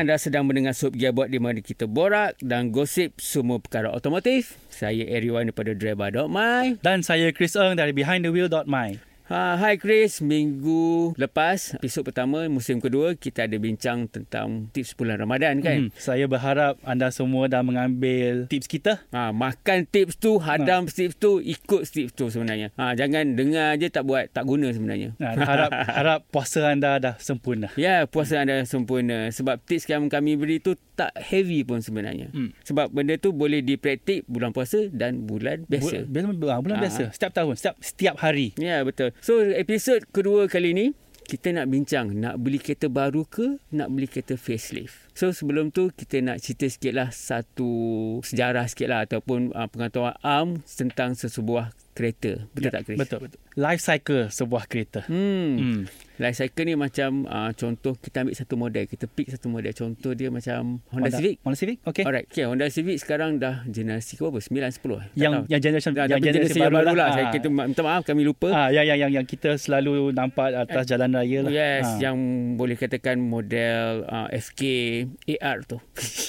Anda sedang mendengar Sub Gearbox di mana kita borak dan gosip semua perkara otomotif. Saya Eriwan daripada Driver.my. Dan saya Chris Eng dari BehindTheWheel.my. Ha, hi Chris, minggu lepas episod pertama musim kedua kita ada bincang tentang tips bulan Ramadan kan. Hmm, saya berharap anda semua dah mengambil tips kita. Ha, makan tips tu, hadam tips tu, ikut tips tu sebenarnya. Ha, jangan dengar je tak buat, tak guna sebenarnya. Nah, harap harap puasa anda dah sempurna. Ya, puasa anda sempurna. Sebab tips yang kami beri tu tak heavy pun sebenarnya. Hmm. Sebab benda tu boleh dipraktik bulan puasa dan bulan biasa. Bu- bulan, bulan Ah. biasa. Setiap tahun, setiap setiap hari. Ya, betul. So, episod kedua kali ni, kita nak bincang nak beli kereta baru ke nak beli kereta facelift. So sebelum tu kita nak cerita sikit lah satu sejarah sikit lah ataupun uh, pengetahuan am tentang sesebuah kereta. Betul tak Chris? Betul, betul. Life cycle sebuah kereta. Hmm. Hmm. Life cycle ni macam uh, contoh kita ambil satu model. Kita pick satu model. Contoh dia macam Honda, Civic. Honda Civic? Okay. Alright. Okay, Honda Civic sekarang dah generasi ke berapa? 9, 10 eh? Yang tahu. yang generation Dah, yang generasi yang baru lah. Saya Ah. kita minta maaf kami lupa. Ah, yang, yang yang yang kita selalu nampak atas jalan raya lah. Yes, Ah. yang boleh katakan model uh, FK AR tu.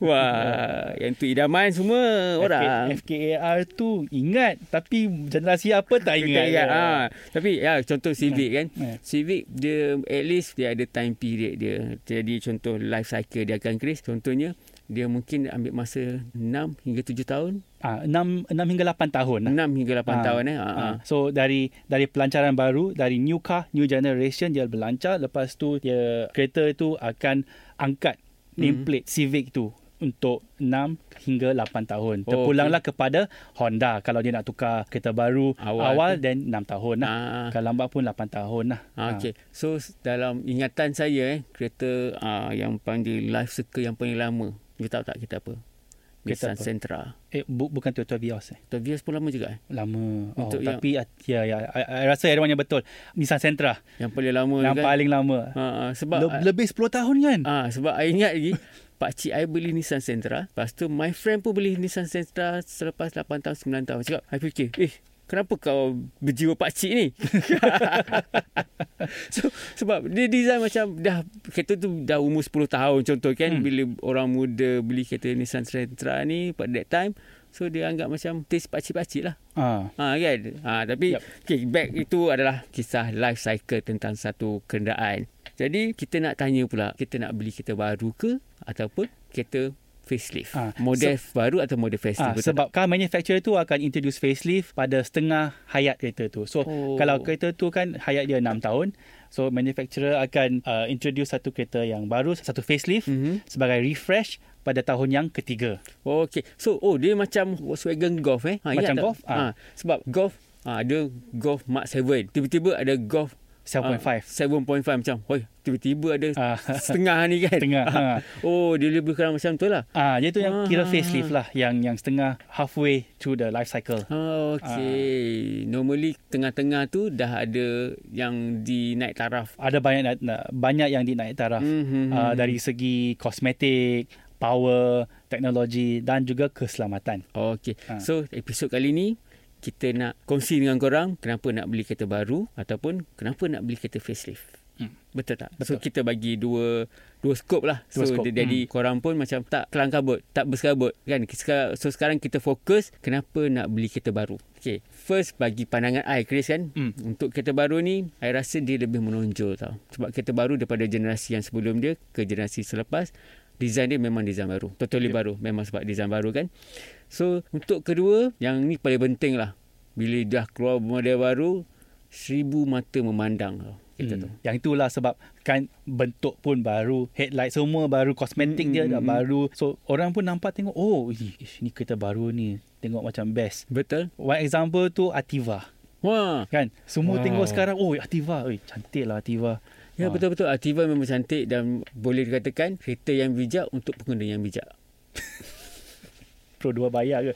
Wah, yang tu idaman semua orang. FK, FKAR tu ingat tapi generasi apa tak ingat. ingat. Ha. Tapi ya contoh Civic kan. Ya. Civic dia at least dia ada time period dia. Jadi contoh life cycle dia akan Chris. Contohnya dia mungkin ambil masa 6 hingga 7 tahun. Ah, 6 6 hingga 8 tahun. lah. 6 hingga 8 Ah, tahun eh. Ha. ha. Ah, so dari dari pelancaran baru dari new car new generation dia berlancar lepas tu dia kereta itu akan angkat nameplate Civic tu untuk 6 hingga 8 tahun. Oh, Terpulanglah kepada Honda kalau dia nak tukar kereta baru Awal awal, then 6 tahun lah. Ah. Kalau lambat pun 8 tahun lah. Ha, okay. So dalam ingatan saya eh kereta uh, yang panggil life cycle yang paling lama. You tahu tak kereta apa? Kereta Nissan apa? Sentra. Eh bu- bukan Toyota Vios eh. Toyota Vios pun lama juga eh. Lama. Oh, Untuk yang- tapi yang... ya ya I, I rasa Erwan yang betul. Nissan Sentra Yang paling lama yang kan. paling lama. Ha, ha, sebab Le- lebih 10 tahun kan? Ah, sebab I ingat lagi Pak Cik I beli Nissan Sentra. Lepas tu my friend pun beli Nissan Sentra selepas 8 tahun 9 tahun. Cakap, I fikir, eh kenapa kau berjiwa Pak Cik ni? so, sebab dia design macam dah kereta tu dah umur 10 tahun contoh kan Hmm. bila orang muda beli kereta Nissan Sentra ni pada that time so dia anggap macam taste pakcik-pakcik lah. Ah. Ha kan. Ha tapi yep. okay, back itu adalah kisah life cycle tentang satu kenderaan. Jadi kita nak tanya pula, kita nak beli kereta baru ke ataupun kereta facelift? Ah, model baru atau model facelift? Betul sebab car manufacturer tu akan introduce facelift pada setengah hayat kereta tu. So Oh. kalau kereta tu kan hayat dia 6 tahun, so manufacturer akan uh, introduce satu kereta yang baru, satu facelift tak? mm-hmm. Mhm. sebagai refresh pada tahun yang ketiga. Oh, okay. So, oh dia macam Volkswagen Golf eh? Ha, Macam tak? Golf? Ha. Ah. sebab Golf ha, ada Golf Mark 7. Tiba-tiba ada Golf 7.5. ah, 7.5 macam. Hoi, tiba-tiba ada Ah. setengah ni kan. Setengah, ha. Oh, dia lebih kurang macam tu lah. Ah, dia tu yang kira Ah. facelift lah, yang yang setengah halfway through the life cycle. Oh, okay. Normally tengah-tengah tu dah ada yang dinaik taraf. Ada banyak banyak yang dinaik taraf. Mhm. Uh, dari segi kosmetik, power, teknologi dan juga keselamatan. Okay. Ha. So, episod kali ni kita nak kongsi dengan korang kenapa nak beli kereta baru ataupun kenapa nak beli kereta facelift. Hmm. Betul tak? So Betul. kita bagi dua dua skop lah. Dua so skop. dia, jadi korang pun macam tak kelang kabut, tak bersekabut kan. So sekarang kita fokus kenapa nak beli kereta baru. Okay. First bagi pandangan I Chris kan. Hmm. Untuk kereta baru ni I rasa dia lebih menonjol tau. Sebab kereta baru daripada generasi yang sebelum dia ke generasi selepas design dia memang design baru. Totally Yep. baru. Memang sebab design baru kan. So untuk kedua yang ni paling penting lah. Bila dah keluar model baru seribu mata memandang tau. Kita tu. Hmm. Yang itulah sebab kan bentuk pun baru, headlight semua baru, kosmetik Hmm, dia dah hmm. baru. So orang pun nampak tengok, oh, ish, ni kereta baru ni. Tengok macam best. Betul? One example tu Ativa. Wah. Kan? Semua Wow. tengok sekarang, oh Ativa, oi cantik lah Ativa. Ya Ah. betul-betul Ativa memang cantik dan boleh dikatakan kereta yang bijak untuk pengguna yang bijak. Pro 2 bayar ke?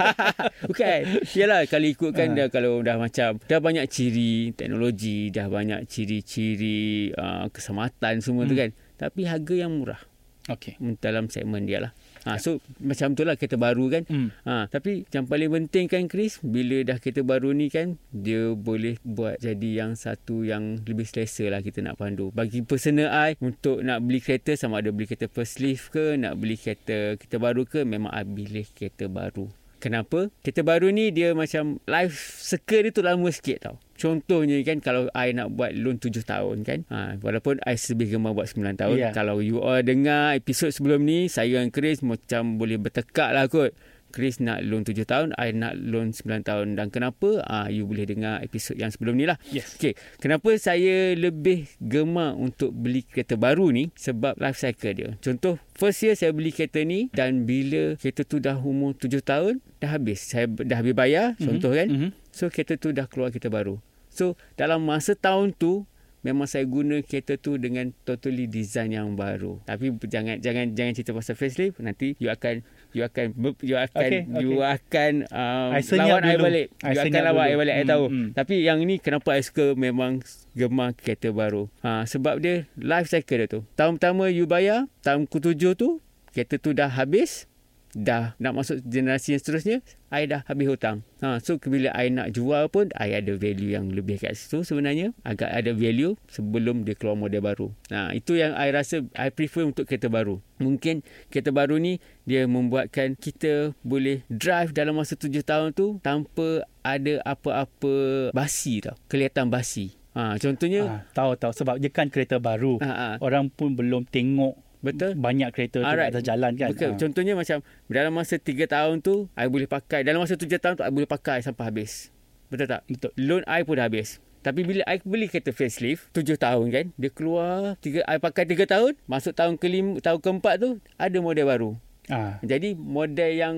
Bukan. Yalah kalau ikutkan Ha. dah kalau dah macam dah banyak ciri teknologi, dah banyak ciri-ciri uh, keselamatan semua tu Hmm. kan. Tapi harga yang murah Okey. dalam segmen dia lah. Ha, so macam tu lah kereta baru kan. Hmm. Ha, tapi yang paling penting kan Chris, bila dah kereta baru ni kan, dia boleh buat jadi yang satu yang lebih selesa lah kita nak pandu. Bagi personal I, untuk nak beli kereta sama ada beli kereta first lift ke, nak beli kereta kereta baru ke, memang I pilih kereta baru. Kenapa? Kereta baru ni dia macam life circle dia tu lama sikit tau. Contohnya kan kalau I nak buat loan 7 tahun kan. Ha, walaupun I lebih gemar buat 9 tahun. Ya. Kalau you all dengar episod sebelum ni, saya dengan Chris macam boleh bertekak lah kot. Chris nak loan 7 tahun, I nak loan 9 tahun. Dan kenapa? Ah, you boleh dengar episod yang sebelum ni lah. Yes. Okay, kenapa saya lebih gemar untuk beli kereta baru ni? Sebab life cycle dia. Contoh, first year saya beli kereta ni dan bila kereta tu dah umur 7 tahun, dah habis. Saya dah habis bayar, contoh kan. Mhm. So, kereta tu dah keluar kereta baru. So, dalam masa tahun tu, memang saya guna kereta tu dengan totally design yang baru. Tapi jangan jangan jangan cerita pasal facelift nanti you akan you akan you akan Okay, okay, you okay. akan um, I lawan I dulu. balik. I You akan lawan dulu. I balik I Hmm, tahu. hmm. Tapi yang ni kenapa I suka memang gemar kereta baru. Ha, sebab dia life cycle dia tu. Tahun pertama you bayar, tahun ke-7 tu kereta tu dah habis, dah nak masuk generasi yang seterusnya, I dah habis hutang. Ha, so bila I nak jual pun, I ada value yang lebih kat situ sebenarnya. Agak ada value sebelum dia keluar model baru. Ha, itu yang I rasa I prefer untuk kereta baru. Mungkin kereta baru ni dia membuatkan kita boleh drive dalam masa 7 tahun tu tanpa ada apa-apa basi tau. Kelihatan basi. Ha, contohnya, Ah, tahu tahu sebab dia kan kereta baru. ha, ha, Orang pun belum tengok betul? banyak kereta tu atas jalan kan. Betul. Ah. Contohnya macam dalam masa 3 tahun tu I boleh pakai. Dalam masa 7 tahun tu I boleh pakai sampai habis. Betul tak? Betul. Loan I pun dah habis. Tapi bila I beli kereta facelift 7 tahun kan, dia keluar 3 I pakai 3 tahun, masuk tahun kelima tahun keempat tu ada model baru. Ah. Jadi model yang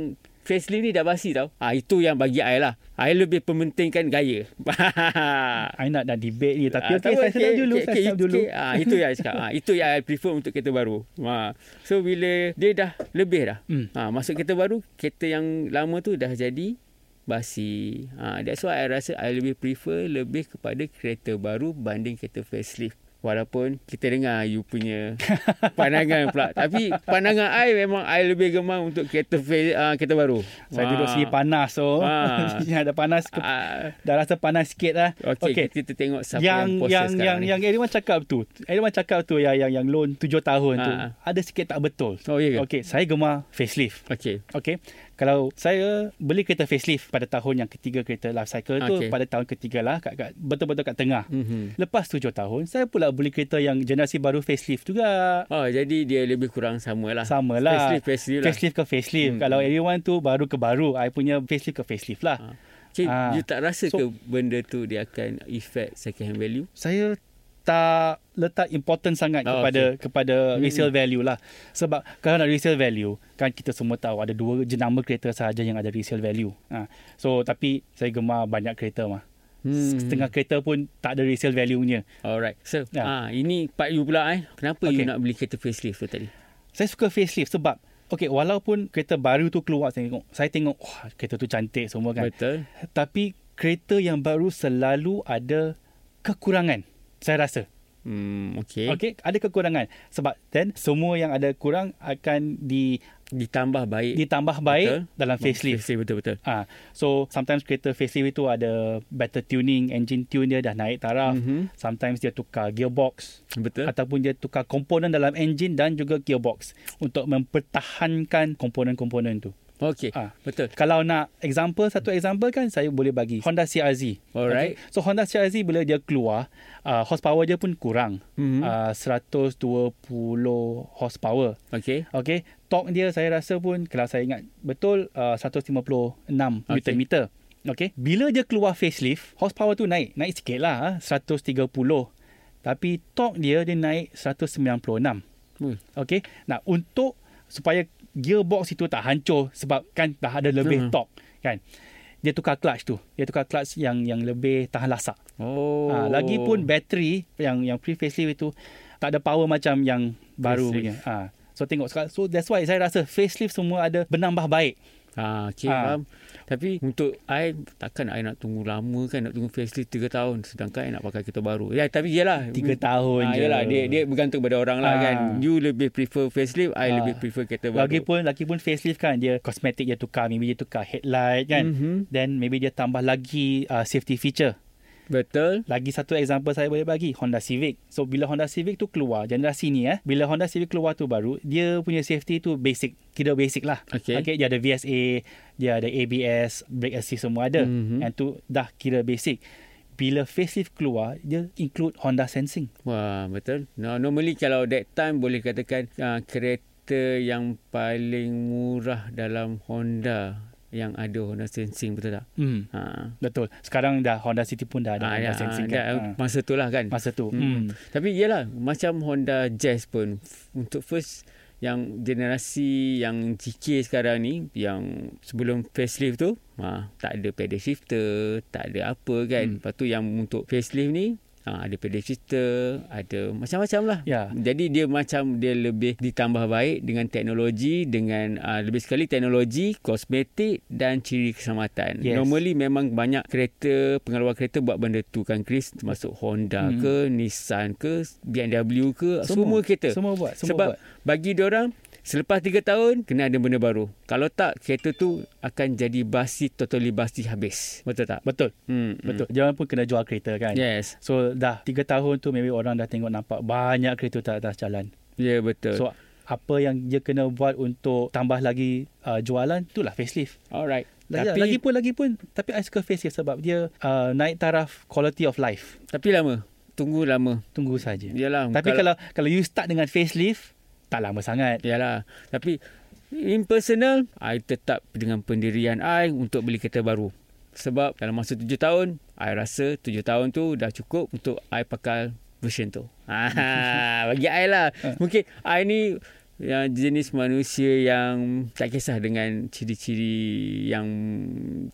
facelift ni dah basi tau. Ah itu yang bagi I lah. I lebih pementingkan gaya. I nak nak debate ni tapi Ah, okey tak apa, saya sedap dulu, okey, saya okey, sedap dulu. Ah, itu yang I cakap. Ah, itu yang I prefer untuk kereta baru. Ha. So bila dia dah lebih dah. Hmm. Ha, masuk kereta baru, kereta yang lama tu dah jadi basi. Ha, that's why I rasa I lebih prefer lebih kepada kereta baru banding kereta facelift. Walaupun kita dengar you punya pandangan pula. Tapi pandangan I memang I lebih gemar untuk kereta uh, kereta baru. Saya Ah. duduk sini panas so. Ah. ada panas ke, Ah, dah rasa panas sikit lah. Okey, Okey. kita tengok siapa yang yang yang sekarang yang ni. yang Edwan cakap tu. Edwan cakap tu yang yang yang loan 7 tahun tu. Ah. Ada sikit tak betul. Oh, ya ke? Okey, saya gemar facelift. Okey. Okey. Kalau saya beli kereta facelift pada tahun yang ketiga kereta life cycle tu Okey. pada tahun ketiga lah kat, kat betul-betul kat tengah. Mhm. Lepas tujuh tahun saya pula beli kereta yang generasi baru facelift juga. Oh, jadi dia lebih kurang sama lah. Sama lah. Facelift, facelift lah. Facelift ke facelift. Hmm. Kalau everyone tu baru ke baru, I punya facelift ke facelift lah. Ah. Okay, Ah. you tak rasa So- ke benda tu dia akan effect second hand value? Saya tak letak important sangat Oh, kepada kepada Hmm. resale value lah. Sebab kalau nak resale value, kan kita semua tahu ada dua jenama kereta sahaja yang ada resale value. Ha. So tapi saya gemar banyak kereta mah. Hmm. Setengah kereta pun tak ada resale value-nya. Alright. So, Ya. ah ini part you pula eh. Kenapa you Okay. nak beli kereta facelift tu tadi? Saya suka facelift sebab Okay, walaupun kereta baru tu keluar saya tengok, saya tengok wah kereta tu cantik semua kan. Betul. Tapi kereta yang baru selalu ada kekurangan. Saya rasa. Hmm, okay. Okay, ada kekurangan. Sebab then semua yang ada kurang akan di Ditambah baik. ditambah baik Betul. dalam facelift. Facelift betul-betul. Ah, so sometimes kereta facelift itu ada better tuning, engine tune dia dah naik taraf. Mhm. Sometimes dia tukar gearbox Betul. ataupun dia tukar komponen dalam engine dan juga gearbox untuk mempertahankan komponen-komponen tu. Okay. Ah. Betul. Kalau nak example satu example kan saya boleh bagi Honda CRZ. Alright. Okay. So Honda CRZ bila dia keluar, uh, horsepower dia pun kurang. Mhm. Uh, 120 horsepower. Okay. Okey, torque dia saya rasa pun kalau saya ingat betul uh, 156 Okey. Newton meter. Okey, bila dia keluar facelift, horsepower tu naik, naik sikit lah, ah, 130. Tapi torque dia dia naik 196. Hmm. Okey, nah untuk supaya gearbox itu tak hancur sebab kan dah ada lebih Hmm. torque kan. Dia tukar clutch tu. Dia tukar clutch yang yang lebih tahan lasak. Oh. Ha, lagipun bateri yang yang pre facelift itu tak ada power macam yang baru Facelift. punya. Ha. So tengok sekarang. So that's why saya rasa facelift semua ada menambah baik. Ha, okay, Ha. faham. Tapi untuk I, takkan I nak tunggu lama kan, nak tunggu facelift 3 tahun. Sedangkan I nak pakai kereta baru. Ya, tapi yelah. 3 tahun ha, je. Yelah, dia, dia bergantung pada orang lah Ha. kan. You lebih prefer facelift, I Ha. lebih prefer kereta baru. Lagipun lagipun facelift kan dia kosmetik dia tukar, maybe dia tukar headlight kan. Mhm. Then maybe dia tambah lagi uh, safety feature. Betul. Lagi satu example saya boleh bagi Honda Civic. So bila Honda Civic tu keluar generasi ni eh, bila Honda Civic keluar tu baru dia punya safety tu basic, kira basic lah. Okay. okay dia ada VSA, dia ada ABS, brake assist semua ada. Mhm. And tu dah kira basic. Bila facelift keluar, dia include Honda Sensing. Wah, betul. No, normally kalau that time boleh katakan uh, kereta yang paling murah dalam Honda yang ada Honda Sensing, betul tak? Hmm. Ha. Betul. Sekarang dah Honda City pun dah ada Ah, Honda ya, Sensing dah, kan. Ha. Masa tu lah kan. Masa tu. Hmm. Hmm. Tapi iyalah macam Honda Jazz pun f- untuk first yang generasi yang GK sekarang ni yang sebelum facelift tu ha, tak ada pedal shifter, tak ada apa kan. Hmm. Lepas tu yang untuk facelift ni ha, ada shifter, ada macam-macam lah. Ya. Jadi dia macam dia lebih ditambah baik dengan teknologi dengan uh, lebih sekali teknologi, kosmetik dan ciri keselamatan. Yes. Normally memang banyak kereta pengeluar kereta buat benda tu kan Chris termasuk Honda Hmm. ke, Nissan ke, BMW ke, semua, kereta. Semua buat. Semua Sebab buat. bagi dia orang selepas 3 tahun kena ada benda baru. Kalau tak kereta tu akan jadi basi totally basi habis. Betul tak? Betul. Hmm, Betul. Jangan pun kena jual kereta kan. Hmm. Yes. So dah 3 tahun tu maybe orang dah tengok nampak banyak kereta tak atas jalan. Ya yeah, betul. So apa yang dia kena buat untuk tambah lagi uh, jualan itulah facelift. Alright. Lagi, Tapi lagi pun lagi pun tapi I suka facelift sebab dia uh, naik taraf quality of life. tapi lama. Tunggu lama. Tunggu saja. Yalah. Tapi kalau kalau you start dengan facelift tak lama sangat. Yalah. Tapi in personal, I tetap dengan pendirian I untuk beli kereta baru. Sebab dalam masa tujuh tahun, I rasa tujuh tahun tu dah cukup untuk I pakai version tu. Ha, bagi I lah. Mungkin I ni yang jenis manusia yang tak kisah dengan ciri-ciri yang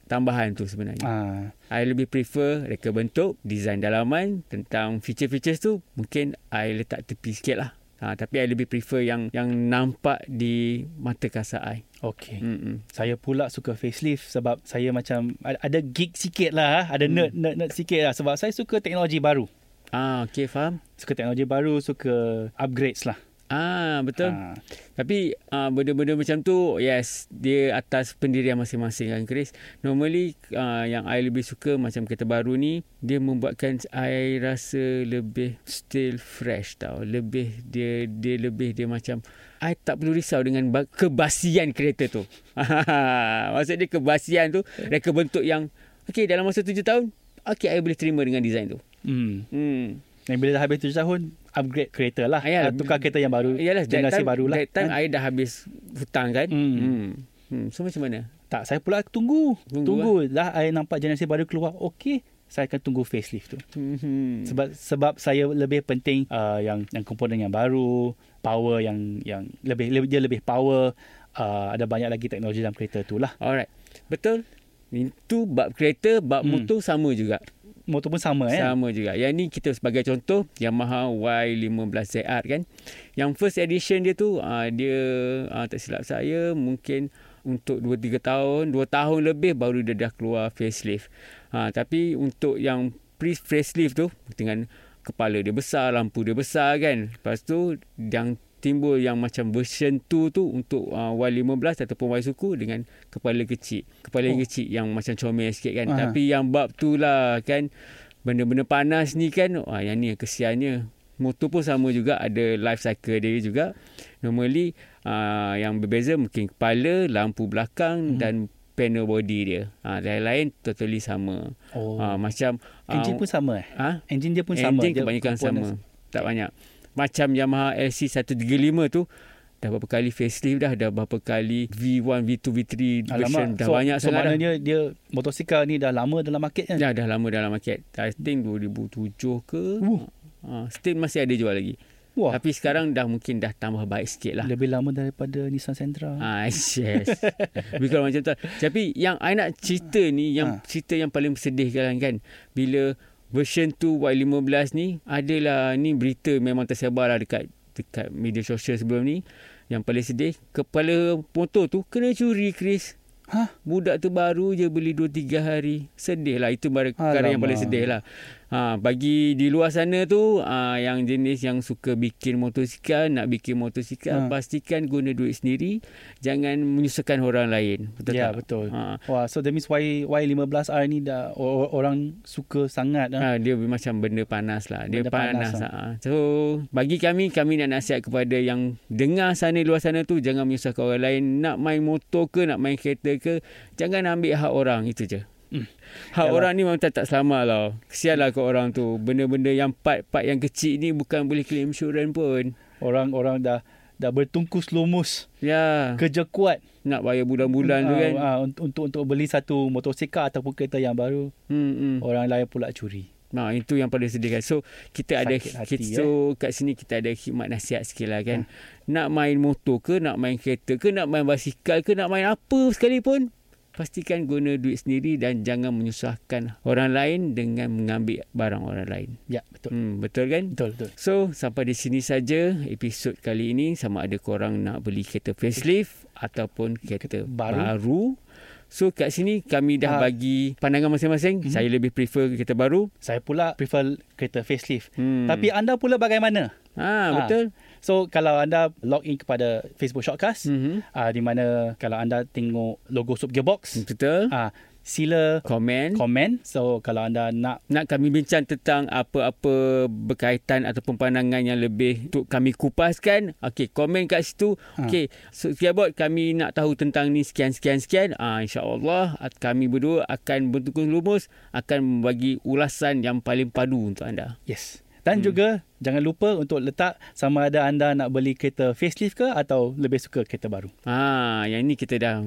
tambahan tu sebenarnya. Ah, I lebih prefer reka bentuk, design dalaman, tentang feature-features tu mungkin I letak tepi sikit lah. Ha, tapi I lebih prefer yang yang nampak di mata kasar I. okay. Mm-mm. Saya pula suka facelift sebab saya macam ada, geek sikit lah, ada Hmm. nerd, nerd nerd sikit lah sebab saya suka teknologi baru. Ah, okay, faham. Suka teknologi baru, suka upgrades lah. Ah, betul. Ah, Tapi uh, benda-benda macam tu, yes, dia atas pendirian masing-masing kan, Chris. Normally, uh, yang I lebih suka macam kereta baru ni, dia membuatkan I rasa lebih still fresh tau. Lebih, dia dia lebih dia macam, I tak perlu risau dengan ba- kebasian kereta tu. Maksud dia kebasian tu, reka bentuk yang, okay, dalam masa tujuh tahun, okay, I boleh terima dengan design tu. hmm. Hmm. Dan bila dah habis 7 tahun, upgrade kereta lah. Ah, ya. Ah, tukar kereta yang baru. Yalah, that generasi time, baru lah. That time, Kan? I dah habis hutang kan. Hmm. Hmm. hmm. So, macam mana? Tak, saya pula tunggu. Tunggu, Tunggu. Dah I nampak generasi baru keluar. Okey, saya akan tunggu facelift tu. Hmm. Sebab sebab saya lebih penting uh, yang yang komponen yang baru, power yang yang lebih, lebih dia lebih power, uh, ada banyak lagi teknologi dalam kereta tu lah. Alright. Betul. Itu bab kereta, bab Hmm. motor sama juga. Motor pun sama eh. Sama juga. Yang ni kita sebagai contoh Yamaha Y15ZR kan. Yang first edition dia tu uh, dia uh, tak silap saya mungkin untuk 2 3 tahun, 2 tahun lebih baru dia dah keluar facelift. Ha, tapi untuk yang pre facelift tu dengan kepala dia besar, lampu dia besar kan. Lepas tu yang timbul yang macam version 2 tu untuk uh, Y15 ataupun Y suku dengan kepala kecil. Kepala Oh. kecil yang macam comel sikit kan. Aha. Tapi yang bab tu lah kan benda-benda panas ni kan wah yang ni kesiannya. Motor pun sama juga ada life cycle dia juga. Normally uh, yang berbeza mungkin kepala, lampu belakang Mhm. dan panel body dia. Ha, lain-lain totally sama. Oh. Ha, macam Engine uh, pun sama eh. ha? Engine dia pun sama. Engine kebanyakan sama. Tak banyak. Macam Yamaha LC135 tu dah berapa kali facelift dah, dah berapa kali V1, V2, V3 version dah so, banyak so sangat dah. maknanya dia motosikal ni dah lama dalam market kan? Dah dah lama dalam market. I think 2007 ke. Uh. Ha, still masih ada jual lagi. Wah, Tapi sekarang dah mungkin dah tambah baik sikit lah. lebih lama daripada Nissan Sentra. Ah, yes. Lebih macam tu. Tapi yang I nak cerita ni, yang Ha. cerita yang paling sedih kan, kan. Bila version 2 Y15 ni, adalah ni berita memang tersebar lah dekat dekat media sosial sebelum ni Yang paling sedih, kepala motor tu kena curi, Chris. Hah? Budak tu baru je beli 2-3 hari. Sedih lah. Itu perkara yang paling sedih lah. Ha, bagi di luar sana tu, ha, yang jenis yang suka bikin motosikal, nak bikin motosikal, Ha. pastikan guna duit sendiri. Jangan menyusahkan orang lain. Betul Ya, tak? betul. Ha. Wah, so that means Y Y15R ni dah orang suka sangat ah. Ha, dia macam benda panas lah. Dia Benda panas. panas ha. So, bagi kami, kami nak nasihat kepada yang dengar sana luar sana tu, jangan menyusahkan orang lain. Nak main motor ke, nak main kereta ke, jangan ambil hak orang. Itu je. Hmm. Hak Yalah. orang ni memang tak, tak selamat lah. Kesian lah ke orang tu. Benda-benda yang part-part yang kecil ni bukan boleh claim insurans pun. Orang-orang dah dah bertungkus lumus, Ya. kerja kuat Nak bayar bulan-bulan tu ah, kan. ah, untuk untuk beli satu motosikal ataupun kereta yang baru, Hmm, hmm. orang lain pula curi. Nah, itu yang paling sedih kan. So, kita ada Sakit hati, kita, so kat sini kita ada khidmat nasihat sikit lah kan. Hmm. Nak main motor ke, nak main kereta ke, nak main basikal ke, nak main apa sekalipun, pastikan guna duit sendiri dan jangan menyusahkan orang lain dengan mengambil barang orang lain. Ya, betul. Hmm, betul kan? Betul, betul. So, sampai di sini saja episod kali ini sama ada korang nak beli kereta facelift ataupun kereta Baru. baru. So, kat sini kami dah Ah. bagi pandangan masing-masing. Mhm. Saya lebih prefer kereta baru. Saya pula prefer kereta facelift. Hmm. Tapi anda pula bagaimana? Ah, betul. So kalau anda log in kepada Facebook Shortcast, Mhm. uh, di mana kalau anda tengok logo Sub Gearbox, Betul. uh, sila Komen. komen. So kalau anda nak Nak kami bincang tentang apa-apa berkaitan ataupun pandangan yang lebih untuk kami kupaskan. Okey, komen kat situ. Ha. Okey, so, Gearbox kami nak tahu tentang ni sekian sekian sekian. Ah insya-Allah at- kami berdua akan bertukar lumus akan membagi ulasan yang paling padu untuk anda. yes. Dan Hmm. juga jangan lupa untuk letak sama ada anda nak beli kereta facelift ke atau lebih suka kereta baru. Ah, yang ni kita dah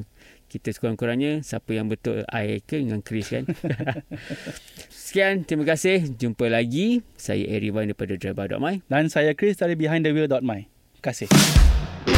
kita sekurang-kurangnya siapa yang betul I ke dengan Chris kan. Sekian, terima kasih. Jumpa lagi. Saya Erivan daripada Driver.my. Dan saya Chris dari behindthewheel.my. Terima kasih.